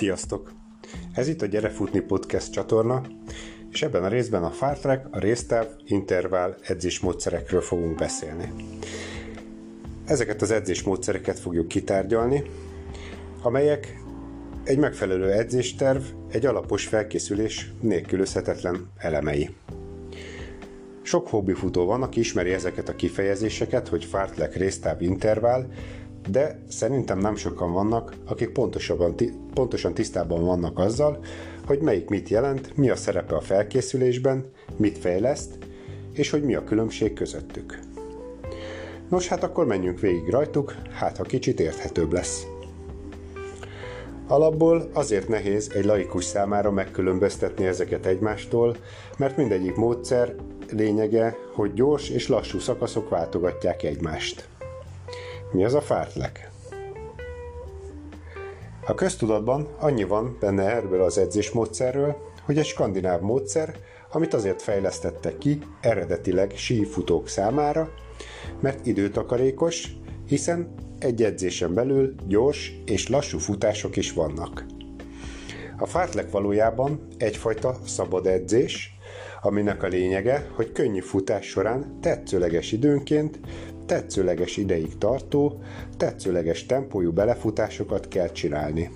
Sziasztok! Ez itt a Gyere Futni Podcast csatorna, és ebben a részben a fartlek, a résztáv, intervál edzésmódszerekről fogunk beszélni. Ezeket az edzésmódszereket fogjuk kitárgyalni, amelyek egy megfelelő edzésterv, egy alapos felkészülés nélkülözhetetlen elemei. Sok hobbifutó van, aki ismeri ezeket a kifejezéseket, hogy fartlek, résztáv, intervál, de szerintem nem sokan vannak, akik pontosabban, pontosan tisztában vannak azzal, hogy melyik mit jelent, mi a szerepe a felkészülésben, mit fejleszt, és hogy mi a különbség közöttük. Nos, hát akkor menjünk végig rajtuk, hát ha kicsit érthetőbb lesz. Alapból azért nehéz egy laikus számára megkülönböztetni ezeket egymástól, mert mindegyik módszer lényege, hogy gyors és lassú szakaszok váltogatják egymást. Mi az a fartlek? A köztudatban annyi van benne erből az edzésmódszerről, hogy egy skandináv módszer, amit azért fejlesztettek ki eredetileg sífutók számára, mert időtakarékos, hiszen egy edzésen belül gyors és lassú futások is vannak. A fartlek valójában egyfajta szabad edzés, aminek a lényege, hogy könnyű futás során tetszőleges időnként tetszőleges ideig tartó, tetszőleges tempójú belefutásokat kell csinálni.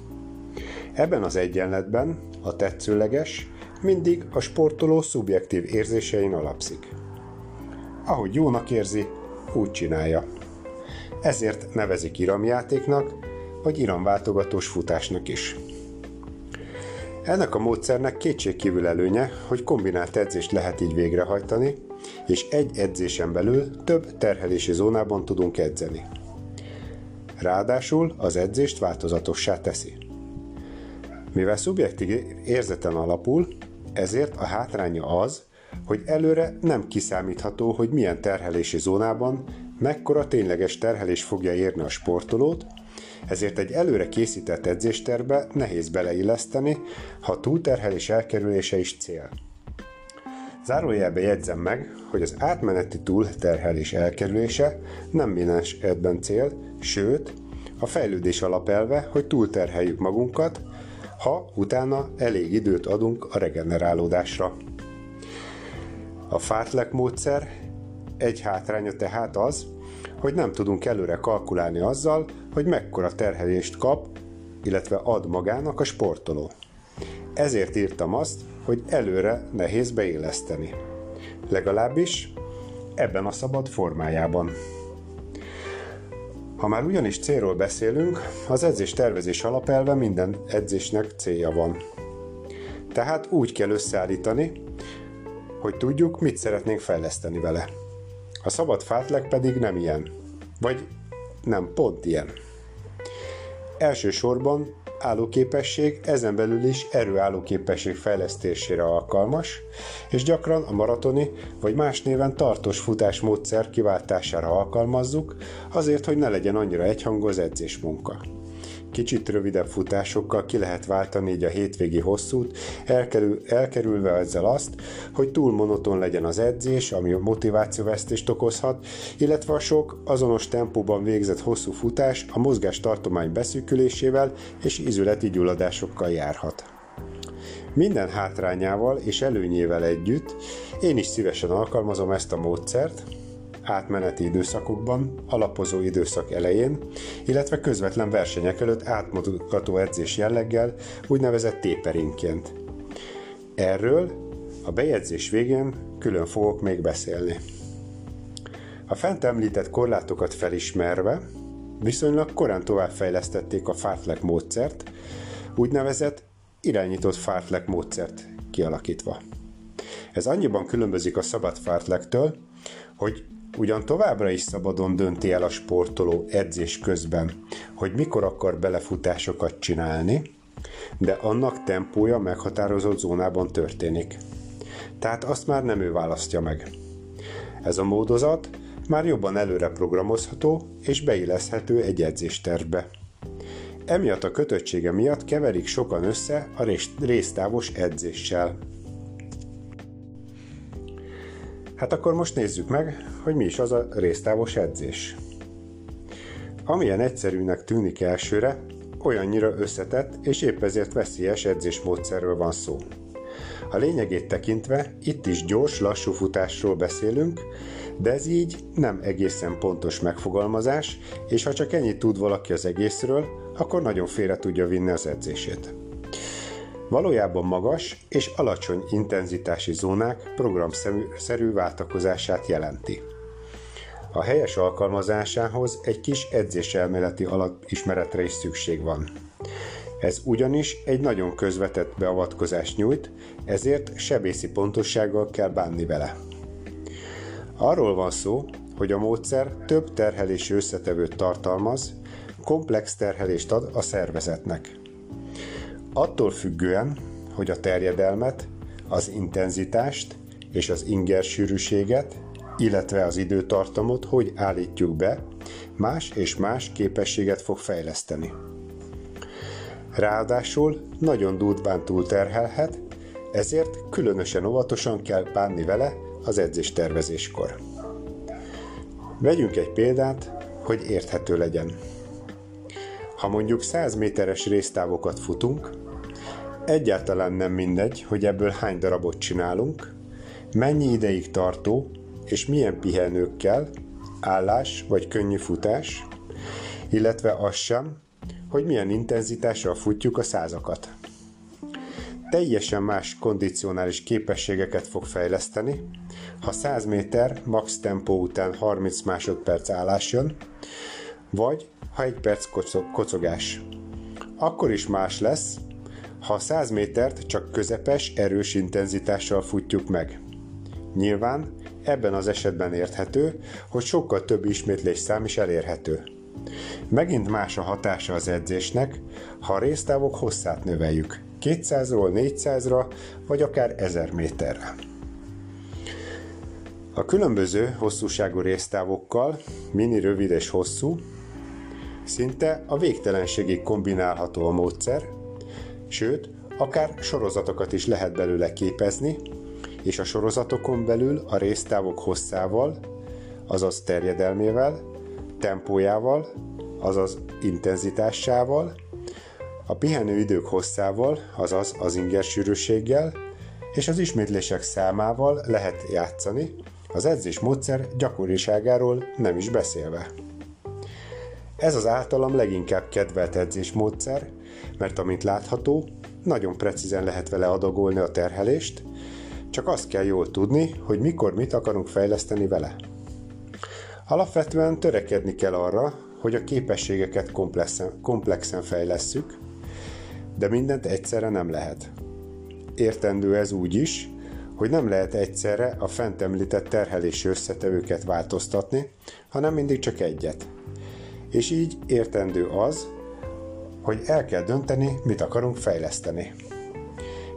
Ebben az egyenletben a tetszőleges mindig a sportoló szubjektív érzésein alapszik. Ahogy jónak érzi, úgy csinálja. Ezért nevezik iramjátéknak, vagy iramváltogatós futásnak is. Ennek a módszernek kétségkívül előnye, hogy kombinált edzést lehet így végrehajtani, és egy edzésen belül több terhelési zónában tudunk edzeni. Ráadásul az edzést változatossá teszi. Mivel szubjektív érzeten alapul, ezért a hátránya az, hogy előre nem kiszámítható, hogy milyen terhelési zónában mekkora tényleges terhelés fogja érni a sportolót, ezért egy előre készített edzésterbe nehéz beleilleszteni, ha túlterhelés elkerülése is cél. Zárójelbe jegyzem meg, hogy az átmeneti túlterhelés elkerülése nem minden esetben cél, sőt, a fejlődés alapelve, hogy túlterheljük magunkat, ha utána elég időt adunk a regenerálódásra. A fartlek módszer egy hátránya tehát az, hogy nem tudunk előre kalkulálni azzal, hogy mekkora terhelést kap, illetve ad magának a sportoló. Ezért írtam azt, hogy előre nehéz beilleszteni. Legalábbis ebben a szabad formájában. Ha már ugyanis célról beszélünk, az edzés tervezés alapelve minden edzésnek célja van. Tehát úgy kell összeállítani, hogy tudjuk, mit szeretnénk fejleszteni vele. A szabad fátleg pedig nem ilyen. Vagy nem pont ilyen. Elsősorban állóképesség ezen belül is erőállóképesség fejlesztésére alkalmas, és gyakran a maratoni vagy más néven tartós futásmódszer kiváltására alkalmazzuk, azért, hogy ne legyen annyira egyhangú az edzésmunka. Kicsit rövidebb futásokkal ki lehet váltani így a hétvégi hosszút, elkerül, elkerülve ezzel azt, hogy túl monoton legyen az edzés, ami a motivációvesztést okozhat, illetve a sok azonos tempóban végzett hosszú futás a mozgás tartomány beszűkülésével és izületi gyulladásokkal járhat. Minden hátrányával és előnyével együtt én is szívesen alkalmazom ezt a módszert, átmeneti időszakokban, alapozó időszak elején, illetve közvetlen versenyek előtt átmutató edzés jelleggel, úgynevezett téperinként. Erről a bejegyzés végén külön fogok még beszélni. A fent említett korlátokat felismerve, viszonylag korán továbbfejlesztették a fartlek módszert, úgynevezett irányított fartlek módszert kialakítva. Ez annyiban különbözik a szabad fartlektől, hogy Ugyan továbbra is szabadon dönti el a sportoló edzés közben, hogy mikor akar belefutásokat csinálni, de annak tempója meghatározott zónában történik. Tehát azt már nem ő választja meg. Ez a módozat már jobban előre programozható és beilleszthető egy edzéstervbe. Emiatt a kötöttsége miatt keverik sokan össze a résztávos edzéssel. Hát akkor most nézzük meg, hogy mi is az a résztávos edzés. Amilyen egyszerűnek tűnik elsőre, olyannyira összetett és épp ezért veszélyes edzésmódszerről van szó. A lényegét tekintve itt is gyors, lassú futásról beszélünk, de ez így nem egészen pontos megfogalmazás, és ha csak ennyit tud valaki az egészről, akkor nagyon félre tudja vinni az edzését. Valójában magas és alacsony intenzitási zónák programszerű váltakozását jelenti. A helyes alkalmazásához egy kis edzéselméleti alapismeretre is szükség van. Ez ugyanis egy nagyon közvetett beavatkozást nyújt, ezért sebészi pontossággal kell bánni vele. Arról van szó, hogy a módszer több terhelési összetevőt tartalmaz, komplex terhelést ad a szervezetnek. Attól függően, hogy a terjedelmet, az intenzitást és az inger sűrűséget, illetve az időtartamot hogy állítjuk be, más és más képességet fog fejleszteni. Ráadásul nagyon durván túlterhelhet, ezért különösen óvatosan kell bánni vele az edzéstervezéskor. Vegyünk egy példát, hogy érthető legyen. Ha mondjuk 100 méteres résztávokat futunk, egyáltalán nem mindegy, hogy ebből hány darabot csinálunk, mennyi ideig tartó és milyen pihenőkkel, állás vagy könnyű futás, illetve az sem, hogy milyen intenzitással futjuk a százakat. Teljesen más kondicionális képességeket fog fejleszteni, ha 100 méter max tempó után 30 másodperc állás jön, vagy ha egy perc kocogás. Akkor is más lesz, ha 100 métert csak közepes, erős intenzitással futjuk meg. Nyilván ebben az esetben érthető, hogy sokkal több ismétlés szám is elérhető. Megint más a hatása az edzésnek, ha a résztávok hosszát növeljük, 200-ról 400-ra, vagy akár 1000 méterre. A különböző hosszúságú résztávokkal, mini, rövid és hosszú, szinte a végtelenségig kombinálható a módszer, sőt, akár sorozatokat is lehet belőle képezni, és a sorozatokon belül a résztávok hosszával, azaz terjedelmével, tempójával, azaz intenzitásával, a pihenő idők hosszával, azaz az inger sűrűséggel, és az ismétlések számával lehet játszani, az edzés módszer gyakoriságáról nem is beszélve. Ez az általam leginkább kedvelt edzésmódszer, mert amint látható, nagyon precízen lehet vele adagolni a terhelést, csak azt kell jól tudni, hogy mikor mit akarunk fejleszteni vele. Alapvetően törekedni kell arra, hogy a képességeket komplexen, komplexen fejlesszük, de mindent egyszerre nem lehet. Értendő ez úgy is, hogy nem lehet egyszerre a fent említett terhelési összetevőket változtatni, hanem mindig csak egyet. És így értendő az, hogy el kell dönteni, mit akarunk fejleszteni.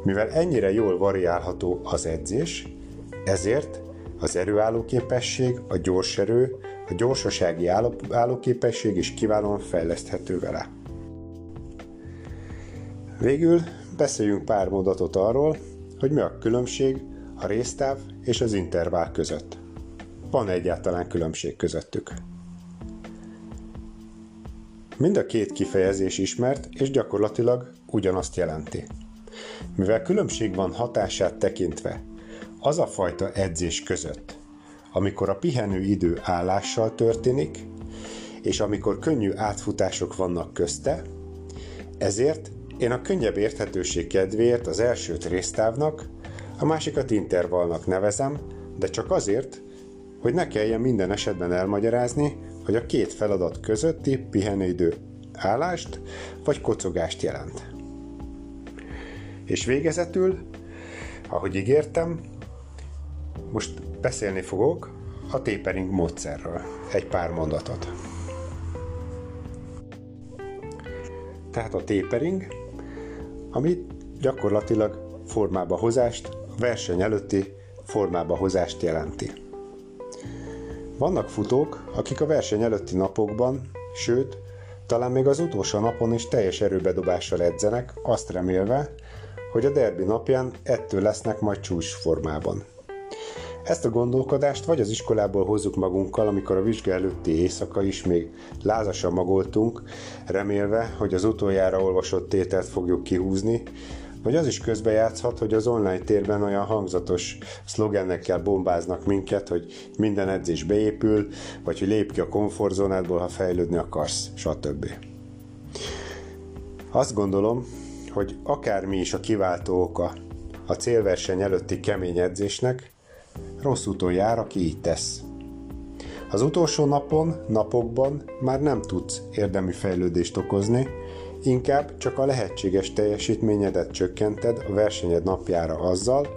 Mivel ennyire jól variálható az edzés, ezért az erőállóképesség, a gyors erő, a gyorsasági állóképesség is kiválóan fejleszthető vele. Végül beszéljünk pár mondatot arról, hogy mi a különbség a résztáv és az intervál között. Van egyáltalán különbség közöttük. Mind a két kifejezés ismert és gyakorlatilag ugyanazt jelenti. Mivel különbség van hatását tekintve, az a fajta edzés között, amikor a pihenő idő állással történik, és amikor könnyű átfutások vannak közte, ezért én a könnyebb érthetőség kedvéért az elsőt résztávnak, a másikat intervallnak nevezem, de csak azért, hogy ne kelljen minden esetben elmagyarázni, hogy a két feladat közötti pihenőidő állást vagy kocogást jelent. És végezetül, ahogy ígértem, most beszélni fogok a tapering módszerről. Egy pár mondatot. Tehát a tapering, ami gyakorlatilag formába hozást, verseny előtti formába hozást jelenti. Vannak futók, akik a verseny előtti napokban, sőt, talán még az utolsó napon is teljes erőbedobással edzenek, azt remélve, hogy a derbi napján ettől lesznek majd csúcs formában. Ezt a gondolkodást vagy az iskolából hozzuk magunkkal, amikor a vizsga előtti éjszaka is még lázasan magoltunk, remélve, hogy az utoljára olvasott tételt fogjuk kihúzni, vagy az is közbejátszhat, hogy az online térben olyan hangzatos szlogennekkel bombáznak minket, hogy minden edzés beépül, vagy hogy lép ki a komfortzónádból, ha fejlődni akarsz, stb. Azt gondolom, hogy akármi is a kiváltó oka a célverseny előtti kemény edzésnek, rossz úton jár, aki így tesz. Az utolsó napon, napokban már nem tudsz érdemi fejlődést okozni, inkább csak a lehetséges teljesítményedet csökkented a versenyed napjára azzal,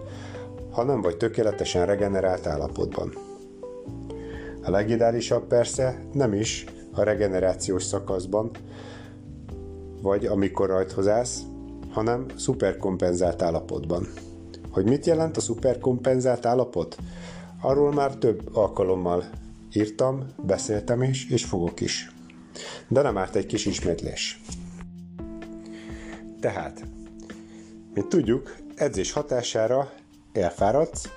ha nem vagy tökéletesen regenerált állapotban. A legideálisabb persze nem is a regenerációs szakaszban, vagy amikor rajthoz állsz, hanem szuperkompenzált állapotban. Hogy mit jelent a szuperkompenzált állapot? Arról már több alkalommal írtam, beszéltem is, és fogok is. De nem árt egy kis ismétlés. Tehát, mint tudjuk, edzés hatására elfáradsz,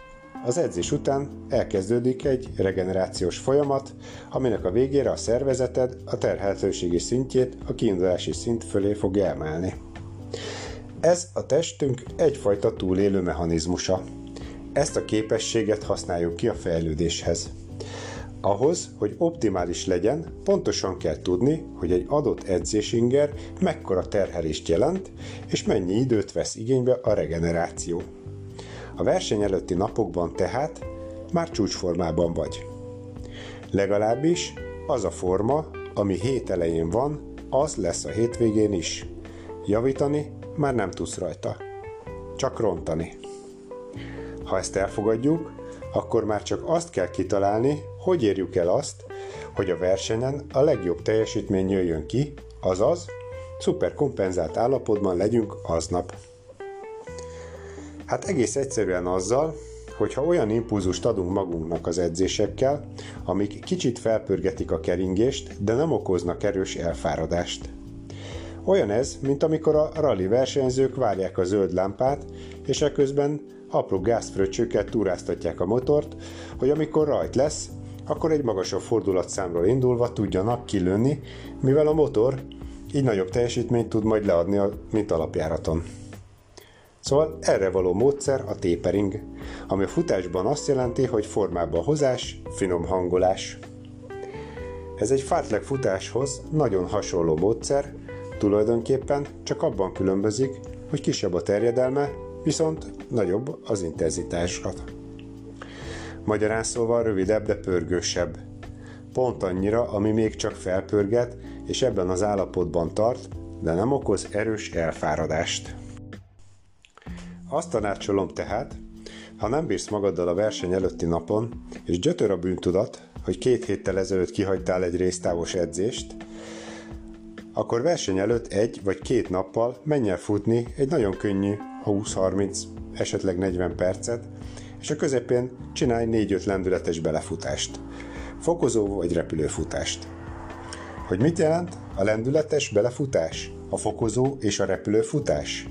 az edzés után elkezdődik egy regenerációs folyamat, aminek a végére a szervezeted a terhelhetőségi szintjét a kiindulási szint fölé fogja emelni. Ez a testünk egyfajta túlélő mechanizmusa. Ezt a képességet használjuk ki a fejlődéshez. Ahhoz, hogy optimális legyen, pontosan kell tudni, hogy egy adott edzésinger mekkora terhelést jelent, és mennyi időt vesz igénybe a regeneráció. A verseny előtti napokban tehát már csúcsformában vagy. Legalábbis az a forma, ami hét elején van, az lesz a hétvégén is. Javítani már nem tudsz rajta. Csak rontani. Ha ezt elfogadjuk, akkor már csak azt kell kitalálni, hogy érjük el azt, hogy a versenyen a legjobb teljesítmény jöjjön ki, azaz szuperkompenzált állapotban legyünk aznap. Hát egész egyszerűen azzal, hogyha olyan impulzust adunk magunknak az edzésekkel, amik kicsit felpörgetik a keringést, de nem okoznak erős elfáradást. Olyan ez, mint amikor a rally versenyzők várják a zöld lámpát, és eközben apró gázfröccsökkel túráztatják a motort, hogy amikor rajt lesz, akkor egy magasabb fordulatszámról indulva tudjanak kilőni, mivel a motor így nagyobb teljesítményt tud majd leadni, mint alapjáraton. Szóval erre való módszer a tapering, ami a futásban azt jelenti, hogy formába hozás, finom hangolás. Ez egy fartlek futáshoz nagyon hasonló módszer, tulajdonképpen csak abban különbözik, hogy kisebb a terjedelme, viszont nagyobb az intenzitásra. Magyarán szóval rövidebb, de pörgősebb. Pont annyira, ami még csak felpörget, és ebben az állapotban tart, de nem okoz erős elfáradást. Azt tanácsolom tehát, ha nem bírsz magaddal a verseny előtti napon, és gyötör a bűntudat, hogy két héttel ezelőtt kihagytál egy résztávos edzést, akkor verseny előtt egy vagy két nappal menj el futni egy nagyon könnyű 20-30, esetleg 40 percet, és a közepén csinálj 4-5 lendületes belefutást. Fokozó vagy repülőfutást. Hogy mit jelent a lendületes belefutás, a fokozó és a repülőfutás?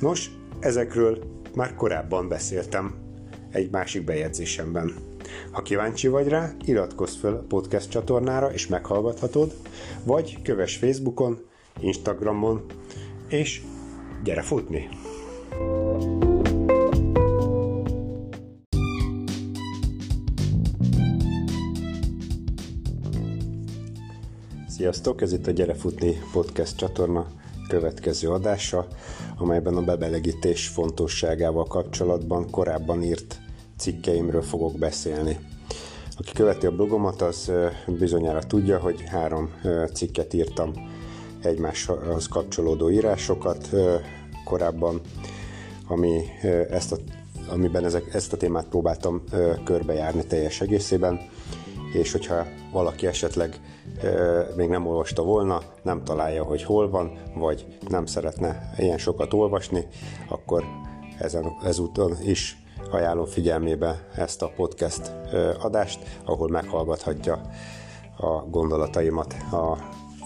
Nos, ezekről már korábban beszéltem egy másik bejegyzésemben. Ha kíváncsi vagy rá, iratkozz fel a podcast csatornára és meghallgathatod, vagy kövess Facebookon, Instagramon, és gyere futni! Sziasztok, ez itt a Gyere Futni podcast csatorna következő adása, amelyben a bebelegítés fontosságával kapcsolatban korábban írt cikkeimről fogok beszélni. Aki követi a blogomat, az bizonyára tudja, hogy három cikket írtam egymáshoz kapcsolódó írásokat korábban, ami ezt a, amiben ezek, ezt a témát próbáltam körbejárni teljes egészében, és hogyha valaki esetleg még nem olvasta volna, nem találja, hogy hol van, vagy nem szeretne ilyen sokat olvasni, akkor ezen, ezúton is ajánlom figyelmébe ezt a podcast adást, ahol meghallgathatja a gondolataimat a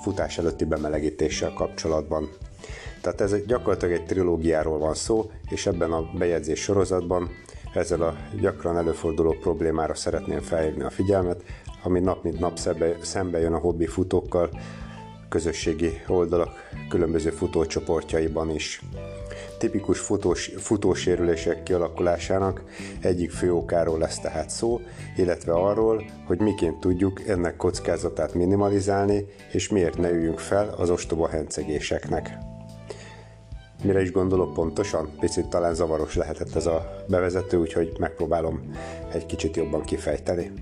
futás előtti bemelegítéssel kapcsolatban. Tehát ez gyakorlatilag egy trilógiáról van szó, és ebben a bejegyzés sorozatban ezzel a gyakran előforduló problémára szeretném felhívni a figyelmet, ami nap mint nap szembe, jön a hobbi futókkal, közösségi oldalak különböző futócsoportjaiban is. Tipikus futós, futósérülések kialakulásának egyik fő okáról lesz tehát szó, illetve arról, hogy miként tudjuk ennek kockázatát minimalizálni, és miért ne üljünk fel az ostoba hencegéseknek. Mire is gondolok pontosan? Picit talán zavaros lehetett ez a bevezető, úgyhogy megpróbálom egy kicsit jobban kifejteni.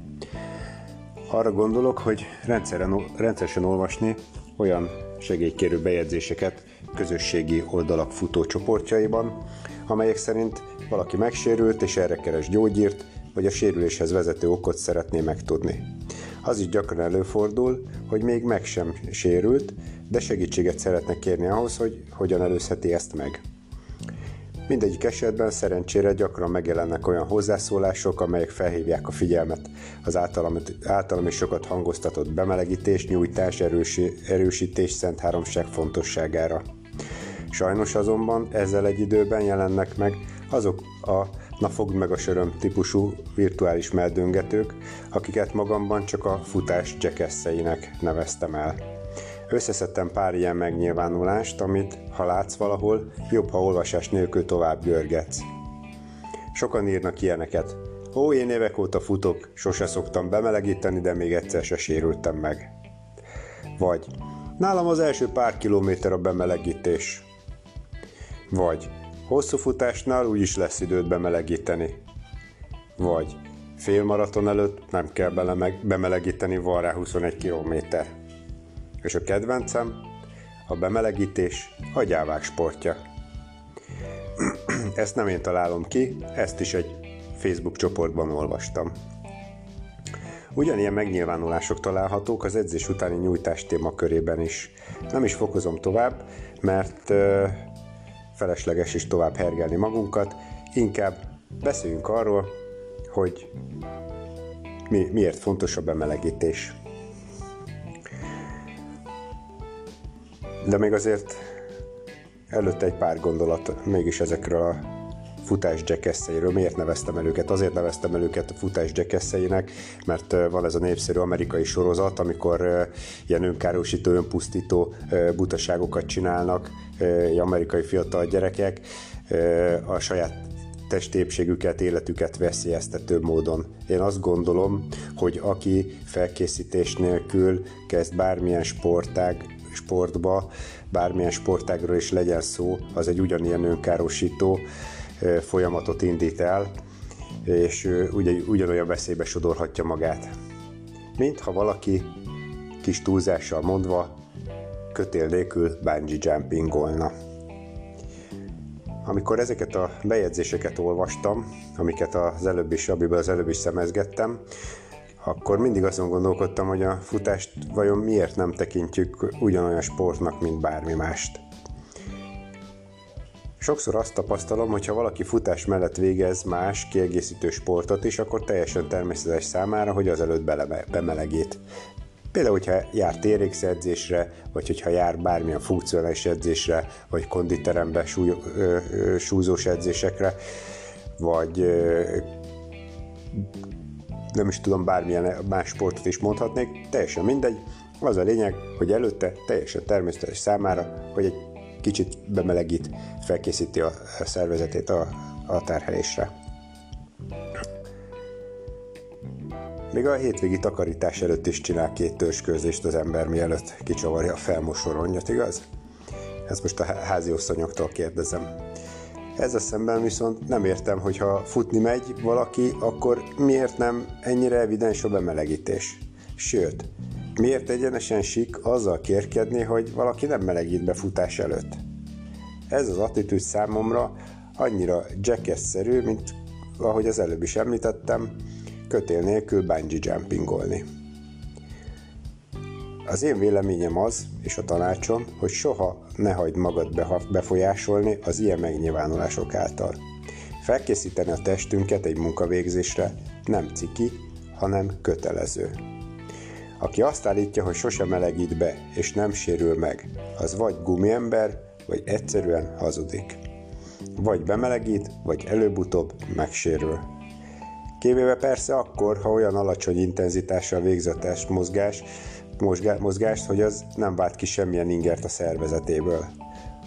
Arra gondolok, hogy rendszeren, rendszeresen olvasni olyan segélykérő bejegyzéseket közösségi oldalak futócsoportjaiban, amelyek szerint valaki megsérült és erre keres gyógyírt, vagy a sérüléshez vezető okot szeretné megtudni. Az is gyakran előfordul, hogy még meg sem sérült, de segítséget szeretne kérni ahhoz, hogy hogyan előzheti ezt meg. Mindegyik esetben szerencsére gyakran megjelennek olyan hozzászólások, amelyek felhívják a figyelmet az általam, általam is sokat hangoztatott bemelegítés, nyújtás, erősi, erősítés Szent Háromság fontosságára. Sajnos azonban ezzel egy időben jelennek meg azok a na fogd meg a söröm típusú virtuális meldöngetők, akiket magamban csak a futás jackasszeinek neveztem el. Összeszedtem pár ilyen megnyilvánulást, amit, ha látsz valahol, jobb, ha olvasás nélkül tovább görgetsz. Sokan írnak ilyeneket. Ó, én évek óta futok, sose szoktam bemelegíteni, de még egyszer se sérültem meg. Vagy, nálam az első pár kilométer a bemelegítés. Vagy, hosszú futásnál úgyis lesz időt bemelegíteni. Vagy, félmaraton előtt nem kell bele bemelegíteni, van rá 21 kilométer. És a kedvencem, a bemelegítés a gyávák sportja. Ezt nem én találom ki, ezt is egy Facebook csoportban olvastam. Ugyanilyen megnyilvánulások találhatók az edzés utáni nyújtás témakörében is. Nem is fokozom tovább, mert felesleges is tovább hergelni magunkat, inkább beszéljünk arról, hogy mi, miért fontos a bemelegítés. De még azért előtte egy pár gondolat mégis ezekről a futás jackasszeiről. Miért neveztem el őket? Azért neveztem el őket a futás jackasszeinek, mert van ez a népszerű amerikai sorozat, amikor ilyen önkárosító, önpusztító butaságokat csinálnak amerikai fiatal gyerekek a saját testépségüket, életüket veszélyeztető módon. Én azt gondolom, hogy aki felkészítés nélkül kezd bármilyen sportág, sportba, bármilyen sportágról is legyen szó, az egy ugyanilyen önkárosító folyamatot indít el, és ugyan, ugyanolyan veszélybe sodorhatja magát. Mint ha valaki kis túlzással mondva kötél nélkül bungee jumpingolna. Amikor ezeket a bejegyzéseket olvastam, amiket az előbb is, amiből az előbb is szemezgettem, akkor mindig azon gondolkodtam, hogy a futást vajon miért nem tekintjük ugyanolyan sportnak, mint bármi mást. Sokszor azt tapasztalom, hogy ha valaki futás mellett végez más kiegészítő sportot is, akkor teljesen természetes számára, hogy azelőtt bele, bemelegít. Például, hogyha jár térégszedzésre, vagy hogyha jár bármilyen funkcionális edzésre, vagy konditerembe súly, ö, ö, súlyzós edzésekre, vagy ö, nem is tudom, bármilyen más sportot is mondhatnék, teljesen mindegy. Az a lényeg, hogy előtte teljesen természetes számára, hogy egy kicsit bemelegít, felkészíti a szervezetét a, a terhelésre. Még a hétvégi takarítás előtt is csinál két törzskőzést az ember, mielőtt kicsavarja a felmosoronnyat, igaz? Ezt most a házi oszonyoktól kérdezem. Ez a szemben viszont nem értem, hogyha futni megy valaki, akkor miért nem ennyire evidens a bemelegítés? Sőt, miért egyenesen sik azzal kérkedni, hogy valaki nem melegít be futás előtt? Ez az attitűd számomra annyira jackass-szerű, mint ahogy az előbb is említettem, kötél nélkül bungee jumpingolni. Az én véleményem az, és a tanácsom, hogy soha ne hagyd magad befolyásolni az ilyen megnyilvánulások által. Felkészíteni a testünket egy munkavégzésre nem ciki, hanem kötelező. Aki azt állítja, hogy sosem melegít be és nem sérül meg, az vagy gumiember, vagy egyszerűen hazudik. vagy bemelegít, vagy előbb-utóbb megsérül. Kivéve persze akkor, ha olyan alacsony intenzitással végzetes mozgás, mozgást, hogy az nem vált ki semmilyen ingert a szervezetéből.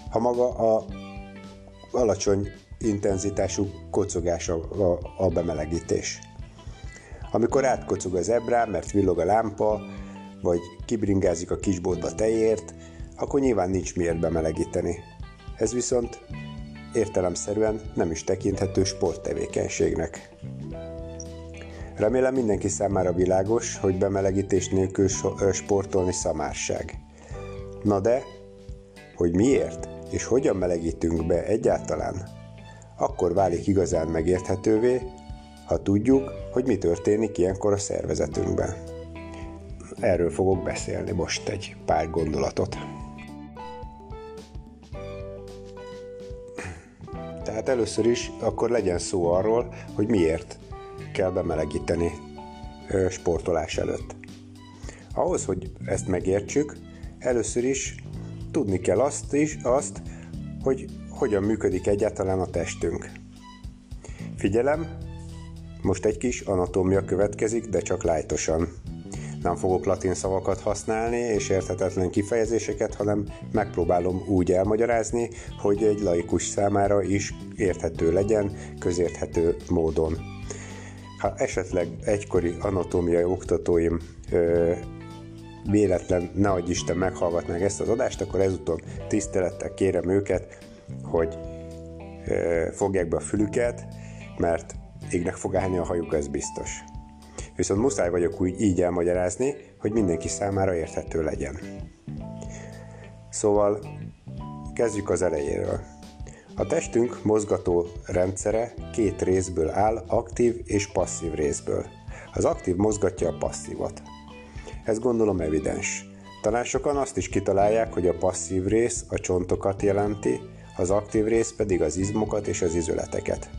Ha maga a alacsony intenzitású kocogás a, a, a bemelegítés. Amikor átkocog az ebrá, mert villog a lámpa, vagy kibringázik a kisboltba tejért, akkor nyilván nincs miért bemelegíteni. Ez viszont értelemszerűen nem is tekinthető sporttevékenységnek. Remélem mindenki számára világos, hogy bemelegítés nélkül sportolni szamárság. Na de, hogy miért és hogyan melegítünk be egyáltalán, akkor válik igazán megérthetővé, ha tudjuk, hogy mi történik ilyenkor a szervezetünkben. Erről fogok beszélni most egy pár gondolatot. Tehát először is akkor legyen szó arról, hogy miért kell bemelegíteni sportolás előtt. Ahhoz, hogy ezt megértsük, először is tudni kell azt is, azt, hogy hogyan működik egyáltalán a testünk. Figyelem, most egy kis anatómia következik, de csak lájtosan. Nem fogok latin szavakat használni és érthetetlen kifejezéseket, hanem megpróbálom úgy elmagyarázni, hogy egy laikus számára is érthető legyen, közérthető módon. Ha esetleg egykori anatómiai oktatóim ö, véletlen, ne adj Isten, meghallgatnák ezt az adást, akkor ezúton tisztelettel kérem őket, hogy ö, fogják be a fülüket, mert égnek fog állni a hajuk, ez biztos. Viszont muszáj vagyok úgy így elmagyarázni, hogy mindenki számára érthető legyen. Szóval kezdjük az elejéről. A testünk mozgató rendszere két részből áll, aktív és passzív részből. Az aktív mozgatja a passzívat. Ez gondolom evidens. Talán sokan azt is kitalálják, hogy a passzív rész a csontokat jelenti, az aktív rész pedig az izmokat és az izületeket.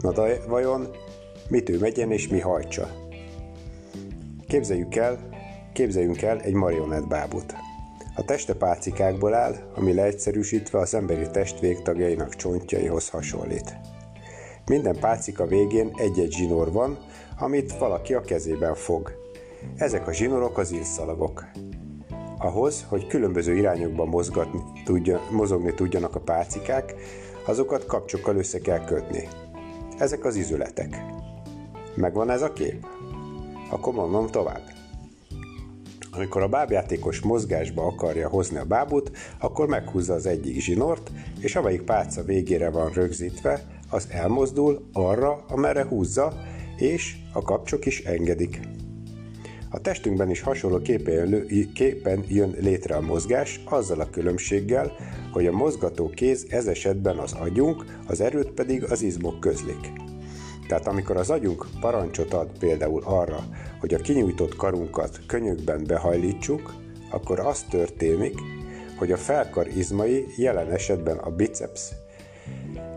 Na de vajon mit ő megyen és mi hajtsa? Képzeljük el, képzeljünk el egy marionettbábút. A teste pálcikákból áll, ami leegyszerűsítve az emberi test végtagjainak csontjaihoz hasonlít. Minden pálcika végén egy-egy zsinór van, amit valaki a kezében fog. Ezek a zsinórok az inszalagok. Ahhoz, hogy különböző irányokban mozgatni, tudja, mozogni tudjanak a pálcikák, azokat kapcsokkal össze kell kötni. Ezek az izületek. Megvan ez a kép? Akkor mondom tovább. Amikor a bábjátékos mozgásba akarja hozni a bábút, akkor meghúzza az egyik zsinort, és amelyik pálca végére van rögzítve, az elmozdul arra, amerre húzza, és a kapcsok is engedik. A testünkben is hasonló képen, jön létre a mozgás, azzal a különbséggel, hogy a mozgató kéz ez esetben az agyunk, az erőt pedig az izmok közlik. Tehát amikor az agyunk parancsot ad például arra, hogy a kinyújtott karunkat könyökben behajlítsuk, akkor az történik, hogy a felkar izmai, jelen esetben a biceps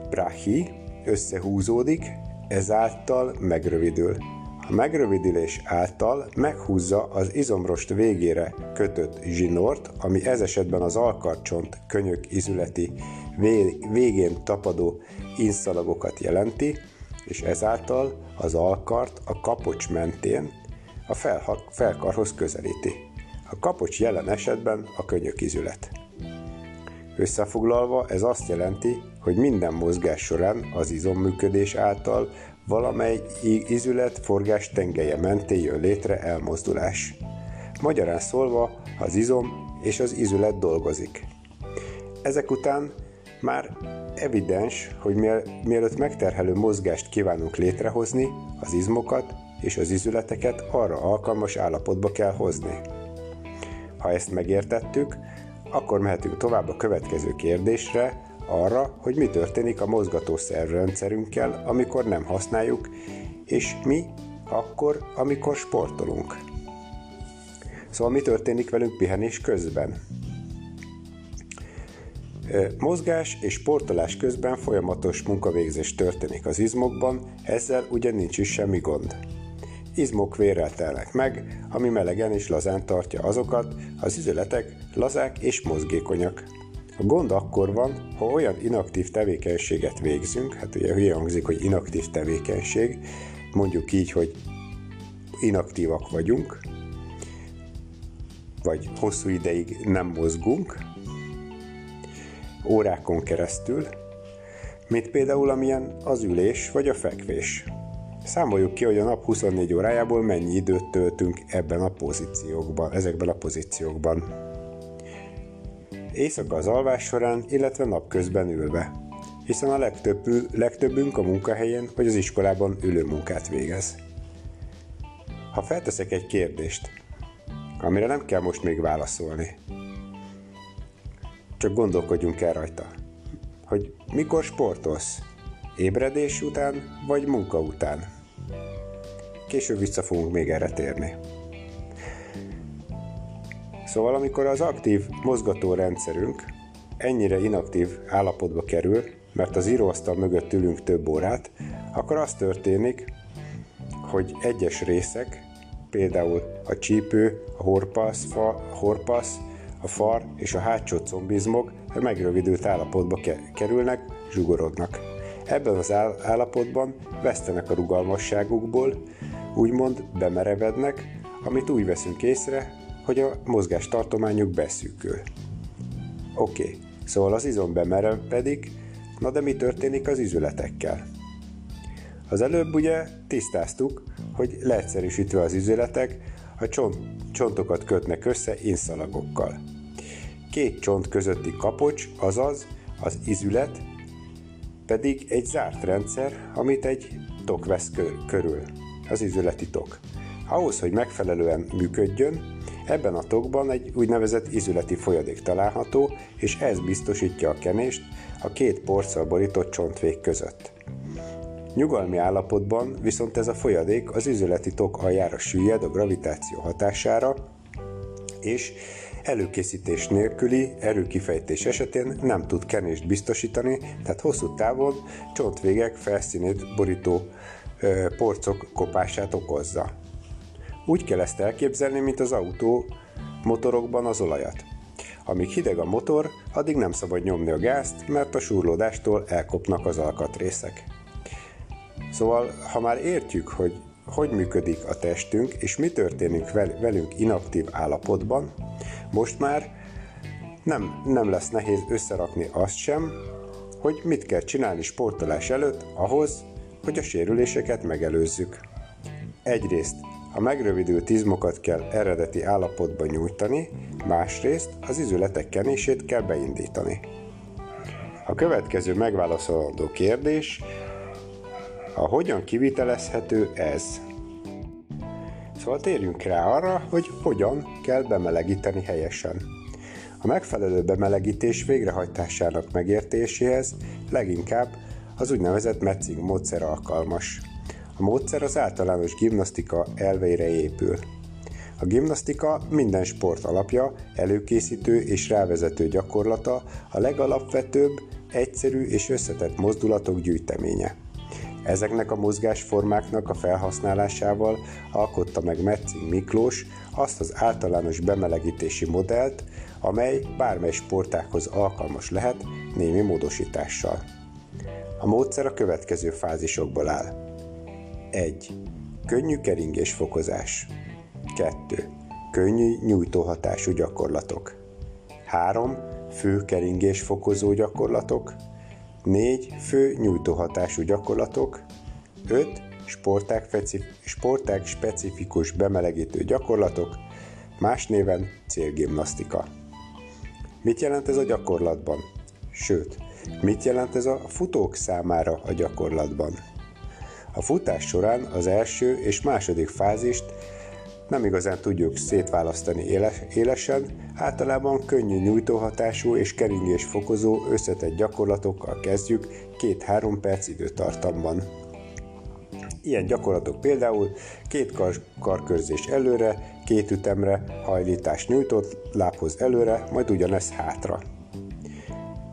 brachi összehúzódik, ezáltal megrövidül. A megrövidülés által meghúzza az izomrost végére kötött zsinort, ami ez esetben az alkarcsont könyök izületi végén tapadó inszalagokat jelenti, és ezáltal az alkart a kapocs mentén a felkarhoz közelíti. A kapocs jelen esetben a könyökizület. Összefoglalva ez azt jelenti, hogy minden mozgás során az izomműködés által valamely izület forgás tengelye mentén jön létre elmozdulás. Magyarán szólva az izom és az izület dolgozik. Ezek után már evidens, hogy mielőtt megterhelő mozgást kívánunk létrehozni, az izmokat és az izületeket arra alkalmas állapotba kell hozni. Ha ezt megértettük, akkor mehetünk tovább a következő kérdésre, arra, hogy mi történik a mozgató szervrendszerünkkel, amikor nem használjuk, és mi akkor, amikor sportolunk. Szóval mi történik velünk pihenés közben? Mozgás és sportolás közben folyamatos munkavégzés történik az izmokban, ezzel ugyan nincs is semmi gond. Izmok vérrel telnek meg, ami melegen és lazán tartja azokat, az üzletek lazák és mozgékonyak. A gond akkor van, ha olyan inaktív tevékenységet végzünk, hát ugye hülye hangzik, hogy inaktív tevékenység, mondjuk így, hogy inaktívak vagyunk, vagy hosszú ideig nem mozgunk, órákon keresztül, mint például amilyen az ülés vagy a fekvés. Számoljuk ki, hogy a nap 24 órájából mennyi időt töltünk ebben a pozíciókban, ezekben a pozíciókban. Éjszaka az alvás során, illetve napközben ülve, hiszen a legtöbb, legtöbbünk a munkahelyén vagy az iskolában ülő munkát végez. Ha felteszek egy kérdést, amire nem kell most még válaszolni, csak gondolkodjunk el rajta, hogy mikor sportolsz, ébredés után vagy munka után. Később vissza fogunk még erre térni. Szóval amikor az aktív mozgató rendszerünk ennyire inaktív állapotba kerül, mert az íróasztal mögött ülünk több órát, akkor az történik, hogy egyes részek, például a csípő, a horpasz, fa, horpasz, a far és a hátsó combizmok megrövidült állapotba kerülnek, zsugorodnak. Ebben az állapotban vesztenek a rugalmasságukból, úgymond bemerevednek, amit úgy veszünk észre, hogy a mozgás tartományuk beszűkül. Oké, okay. szóval az izom bemerevedik, na de mi történik az izületekkel? Az előbb ugye tisztáztuk, hogy leegyszerűsítve az izületek, a csont, csontokat kötnek össze inszalagokkal. Két csont közötti kapocs, azaz az izület, pedig egy zárt rendszer, amit egy tok vesz körül, az izületi tok. Ahhoz, hogy megfelelően működjön, Ebben a tokban egy úgynevezett izületi folyadék található, és ez biztosítja a kenést a két porccal borított csontvég között. Nyugalmi állapotban viszont ez a folyadék az izületi tok aljára süllyed a gravitáció hatására, és előkészítés nélküli erőkifejtés esetén nem tud kenést biztosítani, tehát hosszú távon csontvégek felszínét borító ö, porcok kopását okozza. Úgy kell ezt elképzelni, mint az autó motorokban az olajat. Amíg hideg a motor, addig nem szabad nyomni a gázt, mert a súrlódástól elkopnak az alkatrészek. Szóval, ha már értjük, hogy hogy működik a testünk, és mi történik velünk inaktív állapotban, most már nem, nem lesz nehéz összerakni azt sem, hogy mit kell csinálni sportolás előtt ahhoz, hogy a sérüléseket megelőzzük. Egyrészt a megrövidült izmokat kell eredeti állapotba nyújtani, másrészt az izületek kenését kell beindítani. A következő megválaszolandó kérdés, a hogyan kivitelezhető ez? Szóval térjünk rá arra, hogy hogyan kell bemelegíteni helyesen. A megfelelő bemelegítés végrehajtásának megértéséhez leginkább az úgynevezett Metzing módszer alkalmas. A módszer az általános gimnasztika elveire épül. A gimnasztika minden sport alapja, előkészítő és rávezető gyakorlata, a legalapvetőbb, egyszerű és összetett mozdulatok gyűjteménye. Ezeknek a mozgásformáknak a felhasználásával alkotta meg Metzing Miklós azt az általános bemelegítési modellt, amely bármely sportákhoz alkalmas lehet némi módosítással. A módszer a következő fázisokból áll. 1. Könnyű keringésfokozás. 2. Könnyű nyújtóhatású gyakorlatok. 3. Fő keringésfokozó gyakorlatok. 4. Fő nyújtóhatású gyakorlatok. 5. Sporták, sporták specifikus bemelegítő gyakorlatok, más néven célgimnasztika. Mit jelent ez a gyakorlatban? Sőt, mit jelent ez a futók számára a gyakorlatban? A futás során az első és második fázist nem igazán tudjuk szétválasztani élesen, általában könnyű nyújtóhatású és keringés fokozó összetett gyakorlatokkal kezdjük 2-3 perc időtartamban. Ilyen gyakorlatok például két kar- karkörzés előre, két ütemre, hajlítás nyújtott lábhoz előre, majd ugyanez hátra.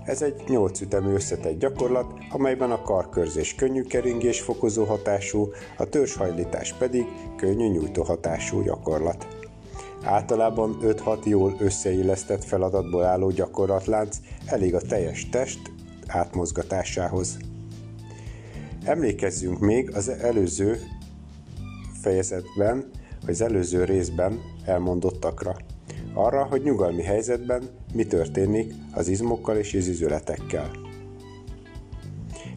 Ez egy 8 ütemű összetett gyakorlat, amelyben a karkörzés könnyű keringés fokozó hatású, a törzshajlítás pedig könnyű nyújtó hatású gyakorlat. Általában 5-6 jól összeillesztett feladatból álló gyakorlatlánc elég a teljes test átmozgatásához. Emlékezzünk még az előző fejezetben, vagy az előző részben elmondottakra. Arra, hogy nyugalmi helyzetben mi történik az izmokkal és az izületekkel.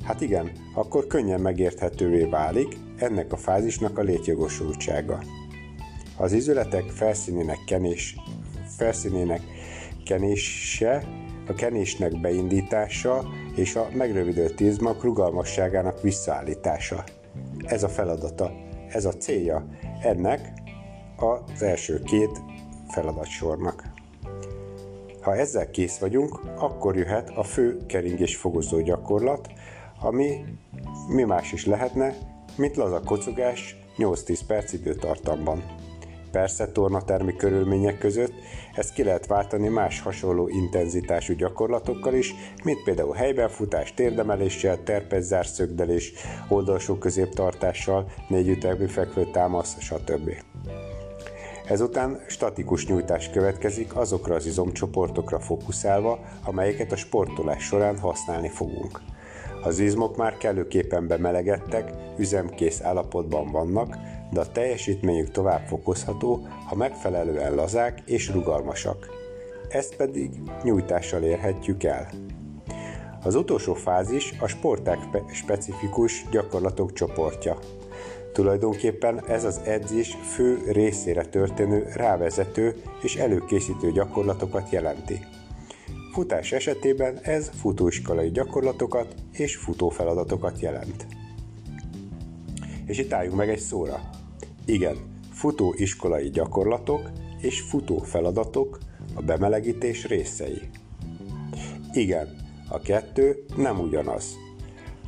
Hát igen, akkor könnyen megérthetővé válik ennek a fázisnak a létjogosultsága. Az izületek felszínének kenés, felszínének kenése, a kenésnek beindítása és a megrövidült izmak rugalmasságának visszaállítása. Ez a feladata, ez a célja ennek az első két feladatsornak. Ha ezzel kész vagyunk, akkor jöhet a fő keringés fogozó gyakorlat, ami mi más is lehetne, mint laza kocogás 8-10 perc időtartamban. Persze tornatermi körülmények között ezt ki lehet váltani más hasonló intenzitású gyakorlatokkal is, mint például helybenfutás, térdemeléssel, terpezzár szögdelés, oldalsó középtartással, négy ütemű fekvő támasz, stb. Ezután statikus nyújtás következik azokra az izomcsoportokra fókuszálva, amelyeket a sportolás során használni fogunk. Az izmok már kellőképpen bemelegedtek, üzemkész állapotban vannak, de a teljesítményük tovább fokozható, ha megfelelően lazák és rugalmasak. Ezt pedig nyújtással érhetjük el. Az utolsó fázis a sporták specifikus gyakorlatok csoportja. Tulajdonképpen ez az edzés fő részére történő rávezető és előkészítő gyakorlatokat jelenti. Futás esetében ez futóiskolai gyakorlatokat és futófeladatokat jelent. És itt álljunk meg egy szóra. Igen, futóiskolai gyakorlatok és futófeladatok a bemelegítés részei. Igen, a kettő nem ugyanaz.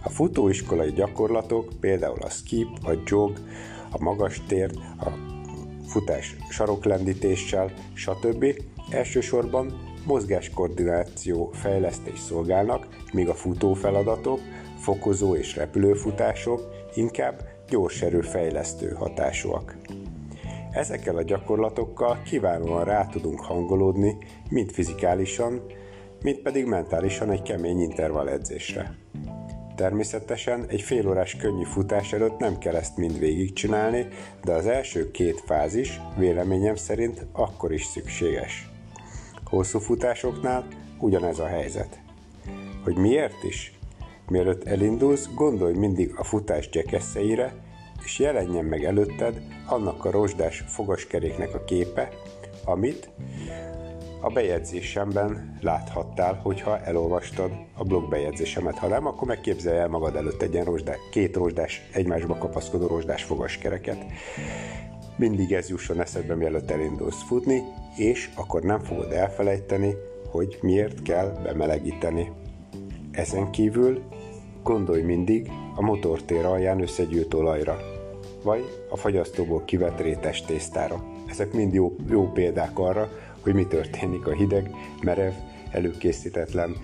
A futóiskolai gyakorlatok, például a skip, a jog, a magas tér, a futás saroklendítéssel, stb. elsősorban mozgáskoordináció fejlesztés szolgálnak, míg a futófeladatok, fokozó és repülőfutások inkább gyorserő fejlesztő hatásúak. Ezekkel a gyakorlatokkal kiválóan rá tudunk hangolódni, mind fizikálisan, mind pedig mentálisan egy kemény intervall edzésre. Természetesen egy félórás könnyű futás előtt nem kell ezt mind végigcsinálni, de az első két fázis véleményem szerint akkor is szükséges. Hosszú futásoknál ugyanez a helyzet. Hogy miért is? Mielőtt elindulsz, gondolj mindig a futás gyekeszeire, és jelenjen meg előtted annak a rozsdás fogaskeréknek a képe, amit a bejegyzésemben láthattál, hogyha elolvastad a blog bejegyzésemet. Ha nem, akkor megképzelj el magad előtt egy ilyen rozsdás, két rozsdás, egymásba kapaszkodó rozsdás fogaskereket. Mindig ez jusson eszedbe, mielőtt elindulsz futni, és akkor nem fogod elfelejteni, hogy miért kell bemelegíteni. Ezen kívül gondolj mindig a motortér alján összegyűjt olajra, vagy a fagyasztóból kivett rétes tésztára. Ezek mind jó, jó példák arra, hogy mi történik a hideg, merev, előkészítetlen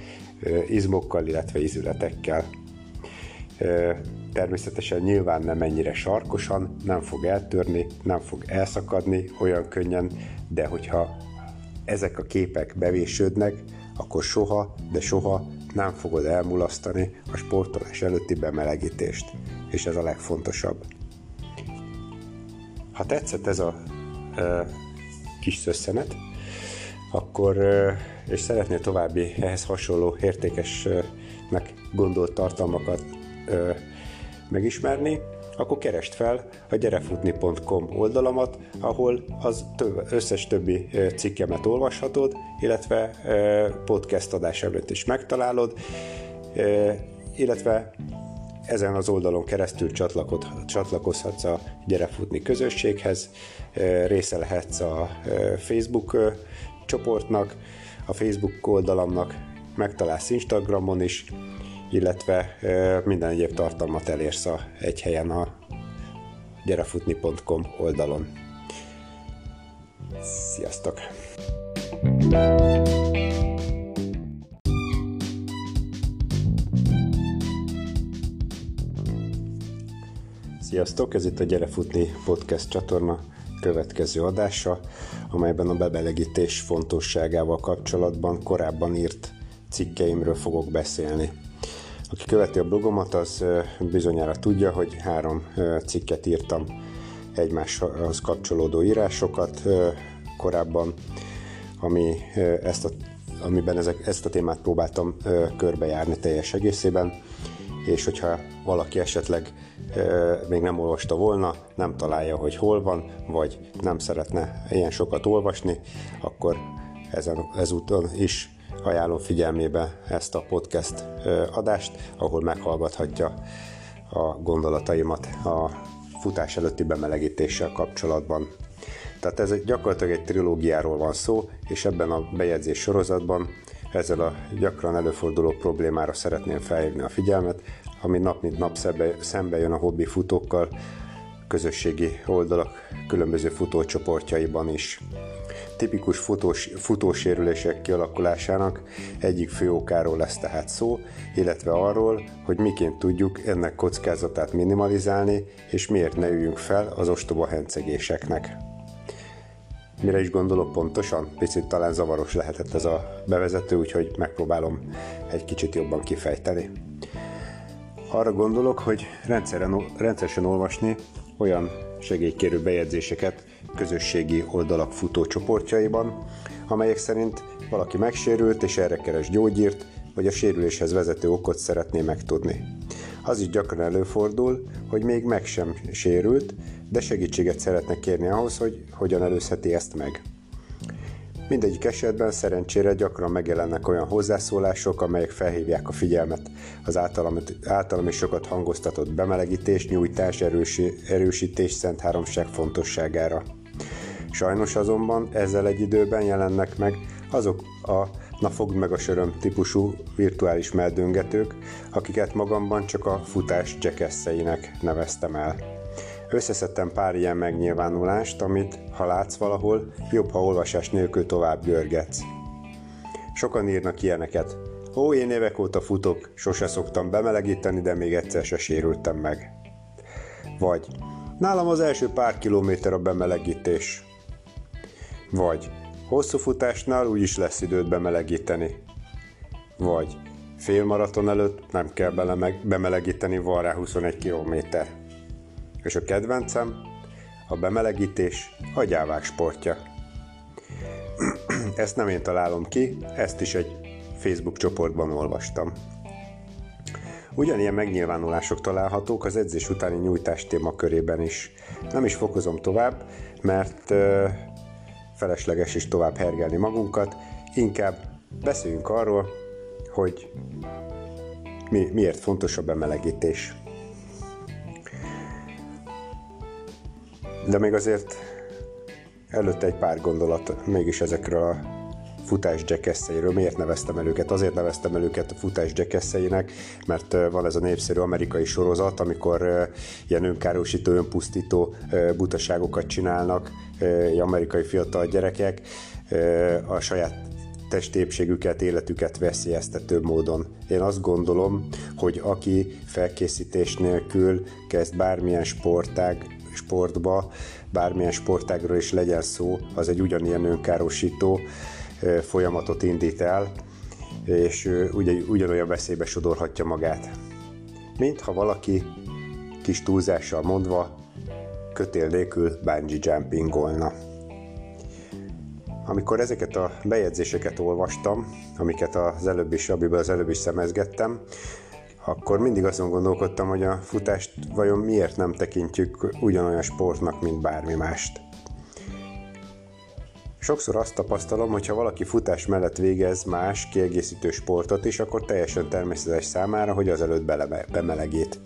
izmokkal, illetve izületekkel. Természetesen nyilván nem ennyire sarkosan, nem fog eltörni, nem fog elszakadni olyan könnyen, de hogyha ezek a képek bevésődnek, akkor soha, de soha nem fogod elmulasztani a sportolás előtti bemelegítést. És ez a legfontosabb. Ha tetszett ez a e, kis szösszenet, akkor, és szeretnél további ehhez hasonló értékesnek gondolt tartalmakat megismerni, akkor kerest fel a gyerefutni.com oldalamat, ahol az több, összes többi cikkemet olvashatod, illetve podcast adás előtt is megtalálod, illetve ezen az oldalon keresztül csatlakozhatsz a Gyerefutni közösséghez, része lehetsz a Facebook csoportnak, a Facebook oldalamnak, megtalálsz Instagramon is, illetve minden egyéb tartalmat elérsz a egy helyen a gyerefutni.com oldalon. Sziasztok! Sziasztok, ez itt a Gyerefutni podcast csatorna következő adása, amelyben a bebelegítés fontosságával kapcsolatban korábban írt cikkeimről fogok beszélni. Aki követi a blogomat, az bizonyára tudja, hogy három cikket írtam egymáshoz kapcsolódó írásokat korábban, ami ezt a, amiben ezek, ezt a témát próbáltam körbejárni teljes egészében, és hogyha valaki esetleg még nem olvasta volna, nem találja, hogy hol van, vagy nem szeretne ilyen sokat olvasni, akkor ezen, ezúton is ajánlom figyelmébe ezt a podcast adást, ahol meghallgathatja a gondolataimat a futás előtti bemelegítéssel kapcsolatban. Tehát ez egy, gyakorlatilag egy trilógiáról van szó, és ebben a bejegyzés sorozatban ezzel a gyakran előforduló problémára szeretném felhívni a figyelmet, ami nap mint nap szembe, jön a hobbi futókkal, közösségi oldalak különböző futócsoportjaiban is. Tipikus futós, futósérülések kialakulásának egyik fő okáról lesz tehát szó, illetve arról, hogy miként tudjuk ennek kockázatát minimalizálni, és miért ne üljünk fel az ostoba hencegéseknek. Mire is gondolok pontosan? Picit talán zavaros lehetett ez a bevezető, úgyhogy megpróbálom egy kicsit jobban kifejteni. Arra gondolok, hogy rendszeren, rendszeresen olvasni olyan segélykérő bejegyzéseket közösségi oldalak futócsoportjaiban, amelyek szerint valaki megsérült és erre keres gyógyírt, vagy a sérüléshez vezető okot szeretné megtudni. Az is gyakran előfordul, hogy még meg sem sérült, de segítséget szeretne kérni ahhoz, hogy hogyan előzheti ezt meg. Mindegyik esetben szerencsére gyakran megjelennek olyan hozzászólások, amelyek felhívják a figyelmet az általam, általam is sokat hangoztatott bemelegítés, nyújtás, erősi, erősítés Szent Háromság fontosságára. Sajnos azonban ezzel egy időben jelennek meg azok a na fogd meg a söröm típusú virtuális meldöngetők, akiket magamban csak a futás jackasszeinek neveztem el. Összeszedtem pár ilyen megnyilvánulást, amit, ha látsz valahol, jobb, ha olvasás nélkül tovább görgetsz. Sokan írnak ilyeneket. Ó, én évek óta futok, sose szoktam bemelegíteni, de még egyszer se sérültem meg. Vagy, nálam az első pár kilométer a bemelegítés. Vagy, hosszú futásnál úgyis lesz időt bemelegíteni. Vagy, félmaraton előtt nem kell bemelegíteni, van rá 21 kilométer. És a kedvencem, a bemelegítés a gyávák sportja. Ezt nem én találom ki, ezt is egy Facebook csoportban olvastam. Ugyanilyen megnyilvánulások találhatók az edzés utáni nyújtás témakörében is. Nem is fokozom tovább, mert ö, felesleges is tovább hergelni magunkat, inkább beszéljünk arról, hogy mi, miért fontos a bemelegítés. De még azért előtte egy pár gondolat mégis ezekről a futás jackasszeiről. Miért neveztem el őket? Azért neveztem el őket a futás jackasszeinek, mert van ez a népszerű amerikai sorozat, amikor ilyen önkárosító, önpusztító butaságokat csinálnak amerikai fiatal gyerekek a saját testépségüket, életüket veszélyeztető módon. Én azt gondolom, hogy aki felkészítés nélkül kezd bármilyen sportág, sportba, bármilyen sportágról is legyen szó, az egy ugyanilyen önkárosító folyamatot indít el, és ugy, ugyanolyan veszélybe sodorhatja magát. Mint ha valaki kis túlzással mondva kötél nélkül bungee jumpingolna. Amikor ezeket a bejegyzéseket olvastam, amiket az előbb is, amiből az előbb is szemezgettem, akkor mindig azon gondolkodtam, hogy a futást vajon miért nem tekintjük ugyanolyan sportnak, mint bármi mást. Sokszor azt tapasztalom, hogy ha valaki futás mellett végez más kiegészítő sportot is, akkor teljesen természetes számára, hogy azelőtt bele, bemelegít.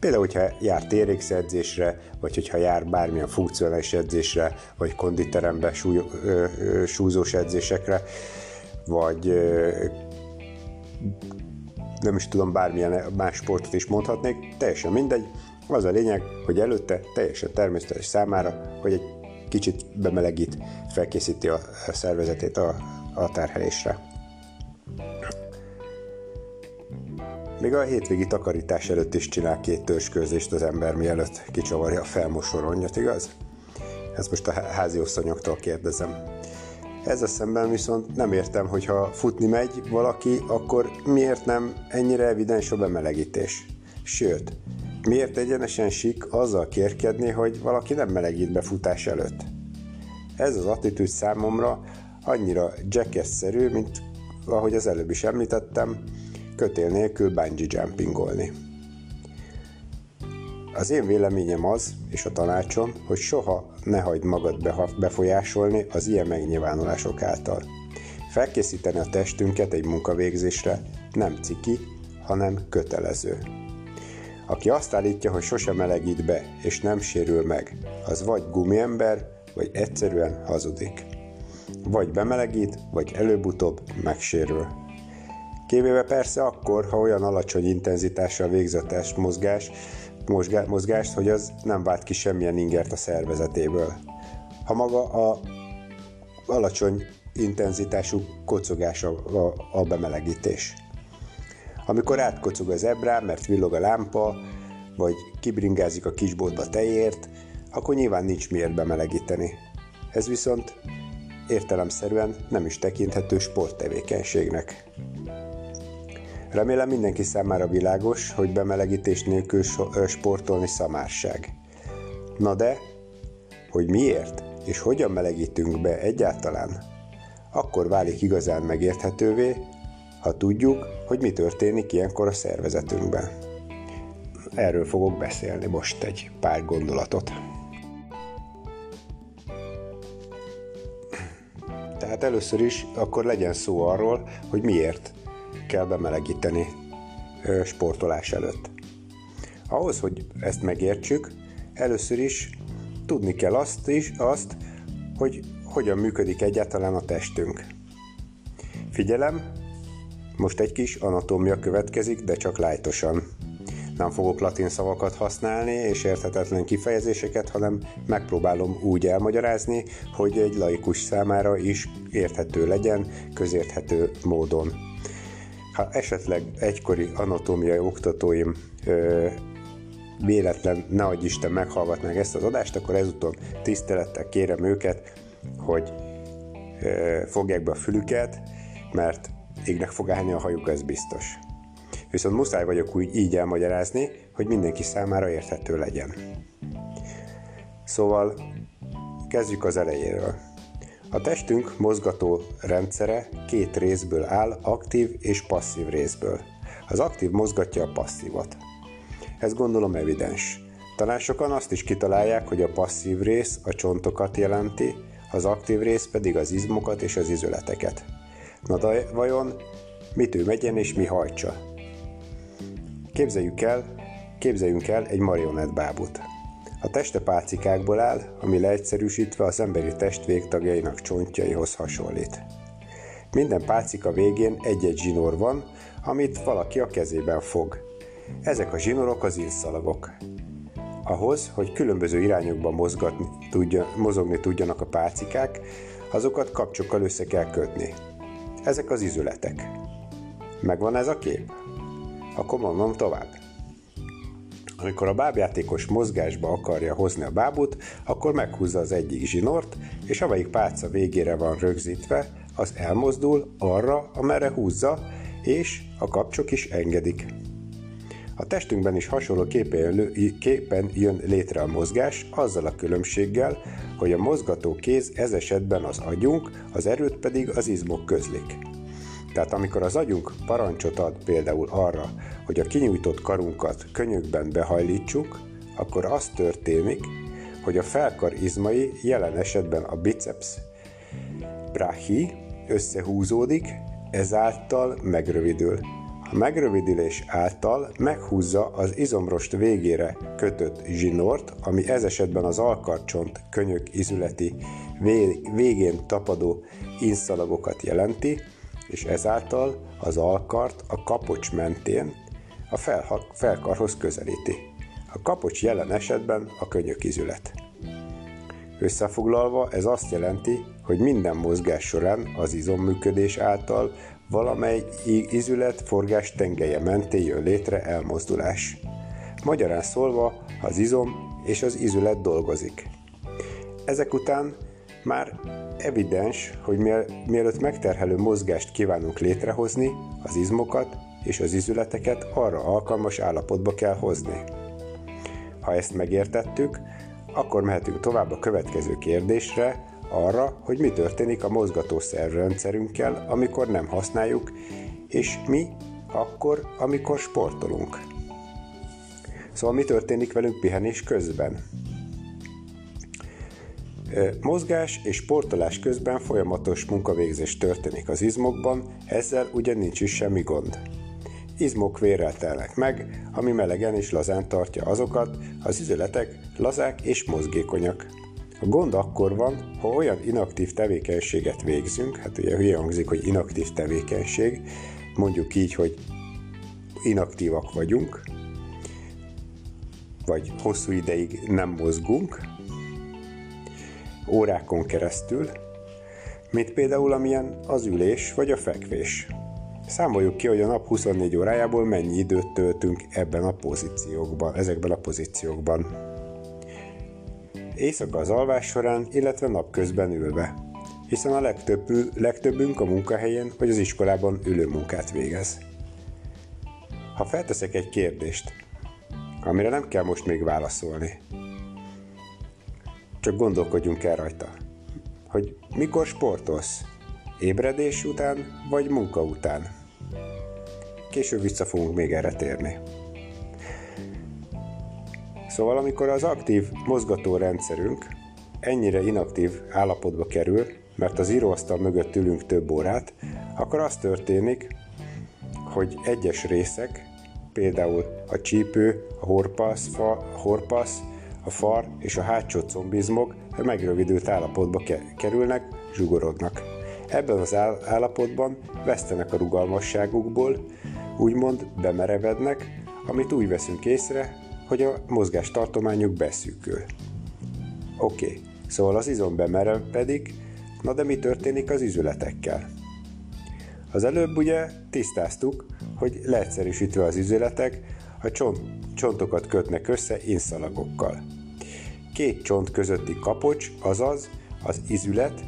Például, hogyha jár edzésre, vagy hogyha jár bármilyen funkcionális edzésre, vagy konditerembe súly, ö, ö, súlyzós edzésekre, vagy ö, nem is tudom, bármilyen más sportot is mondhatnék, teljesen mindegy. Az a lényeg, hogy előtte teljesen természetes számára, hogy egy kicsit bemelegít, felkészíti a szervezetét a, a terhelésre. Még a hétvégi takarítás előtt is csinál két törskőzést az ember, mielőtt kicsavarja a felmosoronnyat, igaz? Ezt most a házi osztanyoktól kérdezem. Ez a szemben viszont nem értem, hogy ha futni megy valaki, akkor miért nem ennyire evidens a bemelegítés? Sőt, miért egyenesen sik azzal kérkedni, hogy valaki nem melegít be futás előtt? Ez az attitűd számomra annyira jackass-szerű, mint ahogy az előbb is említettem, kötél nélkül bungee jumpingolni. Az én véleményem az, és a tanácsom, hogy soha ne hagyd magad befolyásolni az ilyen megnyilvánulások által. Felkészíteni a testünket egy munkavégzésre nem ciki, hanem kötelező. Aki azt állítja, hogy sosem melegít be és nem sérül meg, az vagy gumiember, vagy egyszerűen hazudik. Vagy bemelegít, vagy előbb-utóbb megsérül. Kivéve persze akkor, ha olyan alacsony intenzitással végzetes mozgás, mozgást, hogy az nem vált ki semmilyen ingert a szervezetéből. Ha maga a alacsony intenzitású kocogás a, a, a bemelegítés. Amikor átkocog az ebrá, mert villog a lámpa, vagy kibringázik a kisboltba tejért, akkor nyilván nincs miért bemelegíteni. Ez viszont értelemszerűen nem is tekinthető sporttevékenységnek. Remélem mindenki számára világos, hogy bemelegítés nélkül sportolni szamárság. Na de, hogy miért és hogyan melegítünk be egyáltalán, akkor válik igazán megérthetővé, ha tudjuk, hogy mi történik ilyenkor a szervezetünkben. Erről fogok beszélni most egy pár gondolatot. Tehát először is akkor legyen szó arról, hogy miért kell bemelegíteni sportolás előtt. Ahhoz, hogy ezt megértsük, először is tudni kell azt is, azt, hogy hogyan működik egyáltalán a testünk. Figyelem, most egy kis anatómia következik, de csak lájtosan. Nem fogok latin szavakat használni és érthetetlen kifejezéseket, hanem megpróbálom úgy elmagyarázni, hogy egy laikus számára is érthető legyen, közérthető módon. Ha esetleg egykori anatómiai oktatóim ö, véletlen, ne adj Isten, meghallgatnák ezt az adást, akkor ezúton tisztelettel kérem őket, hogy ö, fogják be a fülüket, mert égnek fog állni a hajuk, ez biztos. Viszont muszáj vagyok úgy így elmagyarázni, hogy mindenki számára érthető legyen. Szóval kezdjük az elejéről. A testünk mozgató rendszere két részből áll, aktív és passzív részből. Az aktív mozgatja a passzívat. Ez gondolom evidens. Talán sokan azt is kitalálják, hogy a passzív rész a csontokat jelenti, az aktív rész pedig az izmokat és az izületeket. Na de vajon mit ő megyen és mi hajtsa? Képzeljük el, képzeljünk el egy marionettbábut. A teste pálcikákból áll, ami leegyszerűsítve az emberi test végtagjainak csontjaihoz hasonlít. Minden pálcika végén egy-egy zsinór van, amit valaki a kezében fog. Ezek a zsinórok az inszalagok. Ahhoz, hogy különböző irányokban mozgatni, tudja, mozogni tudjanak a pálcikák, azokat kapcsokkal össze kell kötni. Ezek az izületek. Megvan ez a kép? Akkor mondom tovább. Amikor a bábjátékos mozgásba akarja hozni a bábut, akkor meghúzza az egyik zsinort, és amelyik pálca végére van rögzítve, az elmozdul arra, amerre húzza, és a kapcsok is engedik. A testünkben is hasonló képen, képen jön létre a mozgás, azzal a különbséggel, hogy a mozgató kéz ez esetben az agyunk, az erőt pedig az izmok közlik. Tehát amikor az agyunk parancsot ad például arra, hogy a kinyújtott karunkat könyökben behajlítsuk, akkor az történik, hogy a felkar izmai, jelen esetben a biceps brachi összehúzódik, ezáltal megrövidül. A megrövidülés által meghúzza az izomrost végére kötött zsinort, ami ez esetben az alkarcsont könyök izületi végén tapadó inszalagokat jelenti, és ezáltal az alkart a kapocs mentén a felkarhoz közelíti. A kapocs jelen esetben a könyökizület. Összefoglalva ez azt jelenti, hogy minden mozgás során az izomműködés által valamely izület forgás tengelye mentén jön létre elmozdulás. Magyarán szólva az izom és az izület dolgozik. ezek után már evidens, hogy mielőtt megterhelő mozgást kívánunk létrehozni, az izmokat és az izületeket arra alkalmas állapotba kell hozni. Ha ezt megértettük, akkor mehetünk tovább a következő kérdésre, arra, hogy mi történik a mozgatószervrendszerünkkel, amikor nem használjuk, és mi akkor, amikor sportolunk. Szóval mi történik velünk pihenés közben? Mozgás és sportolás közben folyamatos munkavégzés történik az izmokban, ezzel ugye nincs is semmi gond. Izmok vérrel telnek meg, ami melegen és lazán tartja azokat, az üzületek lazák és mozgékonyak. A gond akkor van, ha olyan inaktív tevékenységet végzünk, hát ugye hülye hangzik, hogy inaktív tevékenység, mondjuk így, hogy inaktívak vagyunk, vagy hosszú ideig nem mozgunk, órákon keresztül, mint például amilyen az ülés vagy a fekvés. Számoljuk ki, hogy a nap 24 órájából mennyi időt töltünk ebben a pozíciókban, ezekben a pozíciókban. Éjszaka az alvás során, illetve napközben ülve, hiszen a legtöbb, legtöbbünk a munkahelyén vagy az iskolában ülő munkát végez. Ha felteszek egy kérdést, amire nem kell most még válaszolni, csak gondolkodjunk el rajta, hogy mikor sportolsz, ébredés után vagy munka után. Később vissza fogunk még erre térni. Szóval amikor az aktív mozgató rendszerünk ennyire inaktív állapotba kerül, mert az íróasztal mögött ülünk több órát, akkor az történik, hogy egyes részek, például a csípő, a horpasz, fa, horpasz, a far és a hátsó combizmok megrövidült állapotba kerülnek, zsugorodnak. Ebben az állapotban vesztenek a rugalmasságukból, úgymond bemerevednek, amit úgy veszünk észre, hogy a mozgástartományuk beszűkül. Oké, okay. szóval az izom bemerevedik, na de mi történik az izületekkel? Az előbb ugye tisztáztuk, hogy leegyszerűsítve az izületek, a csont, csontokat kötnek össze inszalagokkal. Két csont közötti kapocs, azaz az izület,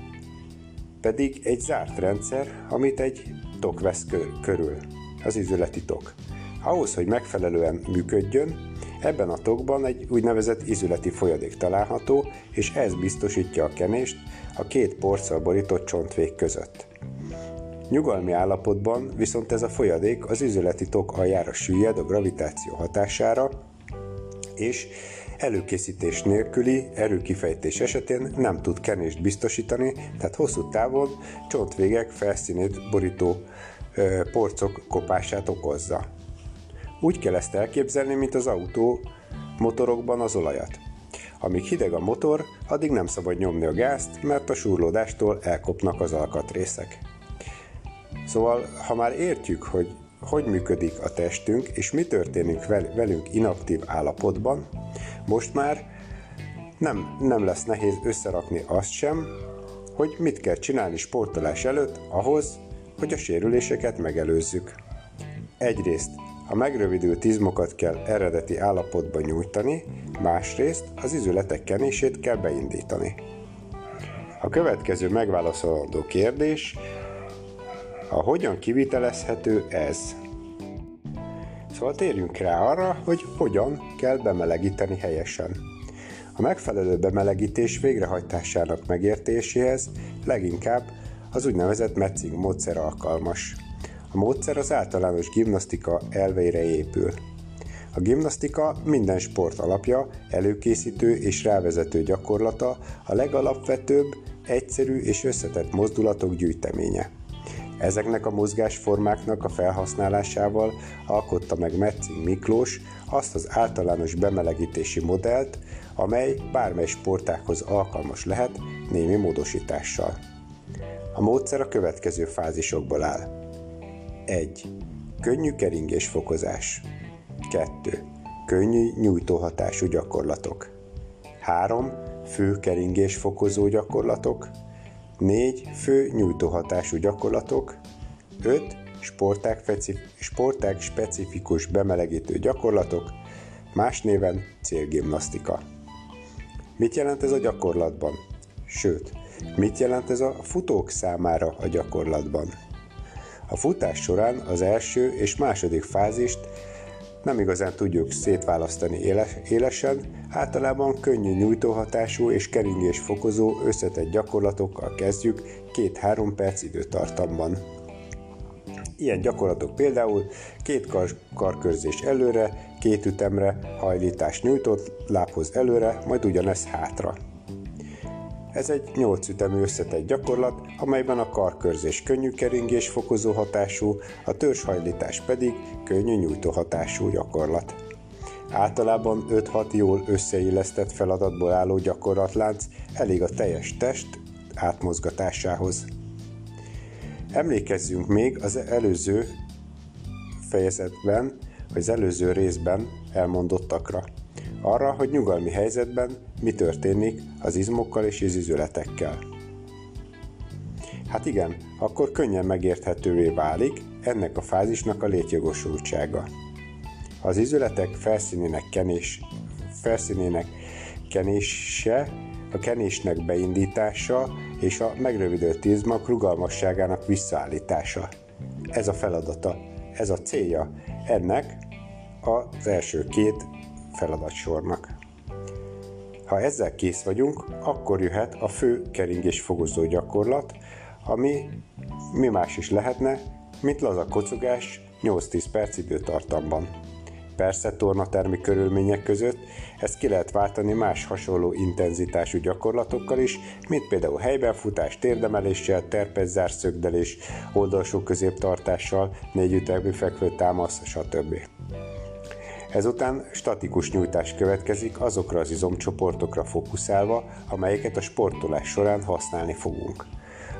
pedig egy zárt rendszer, amit egy tok vesz körül, az izületi tok. Ahhoz, hogy megfelelően működjön, Ebben a tokban egy úgynevezett izületi folyadék található, és ez biztosítja a kenést a két porccal borított csontvég között. Nyugalmi állapotban viszont ez a folyadék az izületi tok aljára süllyed a gravitáció hatására, és előkészítés nélküli erőkifejtés esetén nem tud kenést biztosítani, tehát hosszú távon csontvégek felszínét borító ö, porcok kopását okozza. Úgy kell ezt elképzelni, mint az autó motorokban az olajat. Amíg hideg a motor, addig nem szabad nyomni a gázt, mert a súrlódástól elkopnak az alkatrészek. Szóval, ha már értjük, hogy hogy működik a testünk, és mi történik velünk inaktív állapotban, most már nem, nem lesz nehéz összerakni azt sem, hogy mit kell csinálni sportolás előtt ahhoz, hogy a sérüléseket megelőzzük. Egyrészt a megrövidült izmokat kell eredeti állapotba nyújtani, másrészt az izületek kenését kell beindítani. A következő megválaszolandó kérdés, a hogyan kivitelezhető ez? Szóval térjünk rá arra, hogy hogyan kell bemelegíteni helyesen. A megfelelő bemelegítés végrehajtásának megértéséhez leginkább az úgynevezett Metzing módszer alkalmas. A módszer az általános gimnasztika elveire épül. A gimnasztika minden sport alapja, előkészítő és rávezető gyakorlata, a legalapvetőbb, egyszerű és összetett mozdulatok gyűjteménye. Ezeknek a mozgásformáknak a felhasználásával alkotta meg Metzing Miklós azt az általános bemelegítési modellt, amely bármely sportákhoz alkalmas lehet némi módosítással. A módszer a következő fázisokból áll. 1. Könnyű keringésfokozás. 2. Könnyű nyújtóhatású gyakorlatok. 3. Fő keringésfokozó gyakorlatok. 4. Fő nyújtóhatású gyakorlatok. 5. Sportág, sportág specifikus bemelegítő gyakorlatok, más néven célgimnasztika. Mit jelent ez a gyakorlatban? Sőt, mit jelent ez a futók számára a gyakorlatban? A futás során az első és második fázist nem igazán tudjuk szétválasztani élesen, általában könnyű nyújtóhatású és keringés fokozó összetett gyakorlatokkal kezdjük 2-3 perc időtartamban. Ilyen gyakorlatok például két kar- karkörzés előre, két ütemre, hajlítás nyújtott lábhoz előre, majd ugyanez hátra. Ez egy 8 ütemű összetett gyakorlat, amelyben a karkörzés könnyű keringés fokozó hatású, a törzshajlítás pedig könnyű nyújtó hatású gyakorlat. Általában 5-6 jól összeillesztett feladatból álló gyakorlatlánc elég a teljes test átmozgatásához. Emlékezzünk még az előző fejezetben, vagy az előző részben elmondottakra. Arra, hogy nyugalmi helyzetben mi történik az izmokkal és az izületekkel. Hát igen, akkor könnyen megérthetővé válik ennek a fázisnak a létjogosultsága. Az izületek felszínének kenés, felszínének kenése, a kenésnek beindítása és a megrövidült izmak rugalmasságának visszaállítása. Ez a feladata, ez a célja ennek az első két feladatsornak. Ha ezzel kész vagyunk, akkor jöhet a fő keringés fogozó gyakorlat, ami mi más is lehetne, mint laza kocogás 8-10 perc időtartamban. Persze tornatermi körülmények között ezt ki lehet váltani más hasonló intenzitású gyakorlatokkal is, mint például helybenfutás, térdemeléssel, terpezzár szögdelés, oldalsó középtartással, négy ütemű fekvő támasz, stb. Ezután statikus nyújtás következik azokra az izomcsoportokra fókuszálva, amelyeket a sportolás során használni fogunk.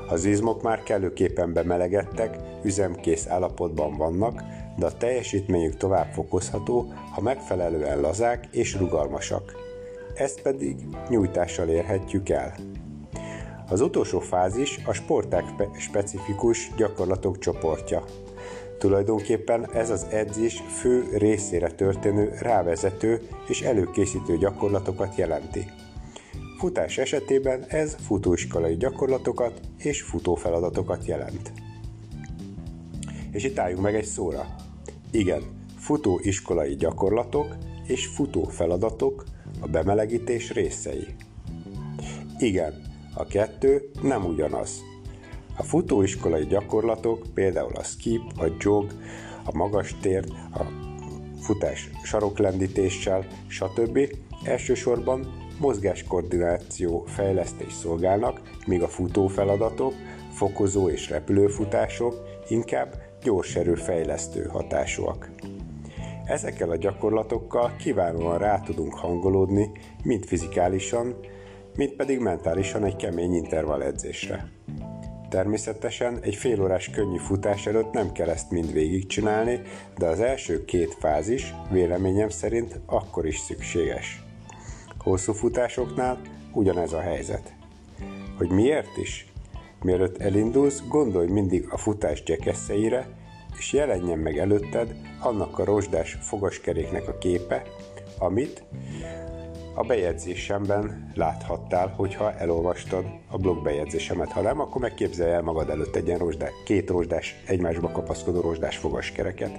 Az izmok már kellőképpen bemelegedtek, üzemkész állapotban vannak, de a teljesítményük tovább fokozható, ha megfelelően lazák és rugalmasak. Ezt pedig nyújtással érhetjük el. Az utolsó fázis a sporták specifikus gyakorlatok csoportja. Tulajdonképpen ez az edzés fő részére történő rávezető és előkészítő gyakorlatokat jelenti. Futás esetében ez futóiskolai gyakorlatokat és futófeladatokat jelent. És itt álljunk meg egy szóra. Igen, futóiskolai gyakorlatok és futófeladatok a bemelegítés részei. Igen, a kettő nem ugyanaz. A futóiskolai gyakorlatok, például a skip, a jog, a magas tér, a futás saroklendítéssel, stb. elsősorban mozgáskoordináció fejlesztés szolgálnak, míg a futófeladatok, fokozó és repülőfutások inkább gyorserő fejlesztő hatásúak. Ezekkel a gyakorlatokkal kiválóan rá tudunk hangolódni, mind fizikálisan, mind pedig mentálisan egy kemény intervall edzésre. Természetesen egy félórás könnyű futás előtt nem kell ezt mind végigcsinálni, de az első két fázis véleményem szerint akkor is szükséges. Hosszú futásoknál ugyanez a helyzet. Hogy miért is? Mielőtt elindulsz, gondolj mindig a futás gyekeszeire, és jelenjen meg előtted annak a rozsdás fogaskeréknek a képe, amit a bejegyzésemben láthattál, hogyha elolvastad a blog bejegyzésemet. Ha nem, akkor megképzelj el magad előtt egy ilyen rozsdás, két rozsdás, egymásba kapaszkodó rozsdás fogaskereket.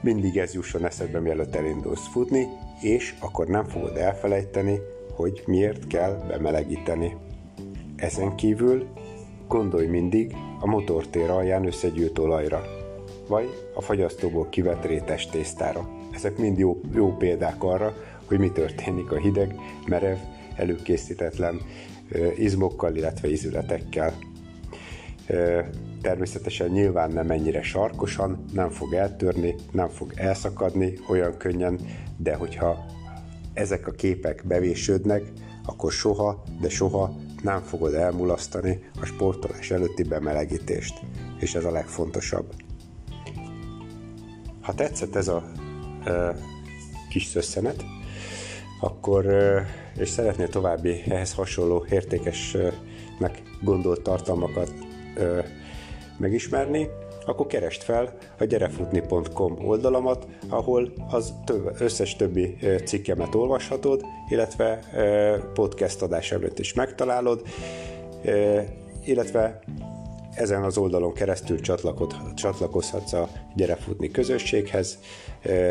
Mindig ez jusson eszedbe, mielőtt elindulsz futni, és akkor nem fogod elfelejteni, hogy miért kell bemelegíteni. Ezen kívül gondolj mindig a motortér alján összegyűjt olajra, vagy a fagyasztóból kivett rétes tésztára. Ezek mind jó, jó példák arra, hogy mi történik a hideg, merev, előkészítetlen izmokkal, illetve izületekkel. Természetesen nyilván nem ennyire sarkosan, nem fog eltörni, nem fog elszakadni olyan könnyen, de hogyha ezek a képek bevésődnek, akkor soha, de soha nem fogod elmulasztani a sportolás előtti bemelegítést. És ez a legfontosabb. Ha tetszett ez a e, kis szösszenet, akkor, és szeretnél további ehhez hasonló értékesnek gondolt tartalmakat megismerni, akkor keresd fel a gyerefutni.com oldalamat, ahol az több, összes többi cikkemet olvashatod, illetve podcast adás előtt is megtalálod, illetve ezen az oldalon keresztül csatlakozhatsz a Gyerefutni közösséghez,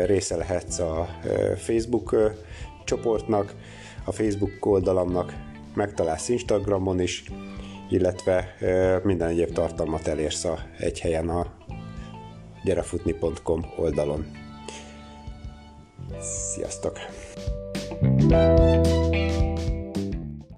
része lehetsz a Facebook csoportnak, a Facebook oldalamnak, megtalálsz Instagramon is, illetve minden egyéb tartalmat elérsz a egy helyen a gyerefutni.com oldalon. Sziasztok! thank you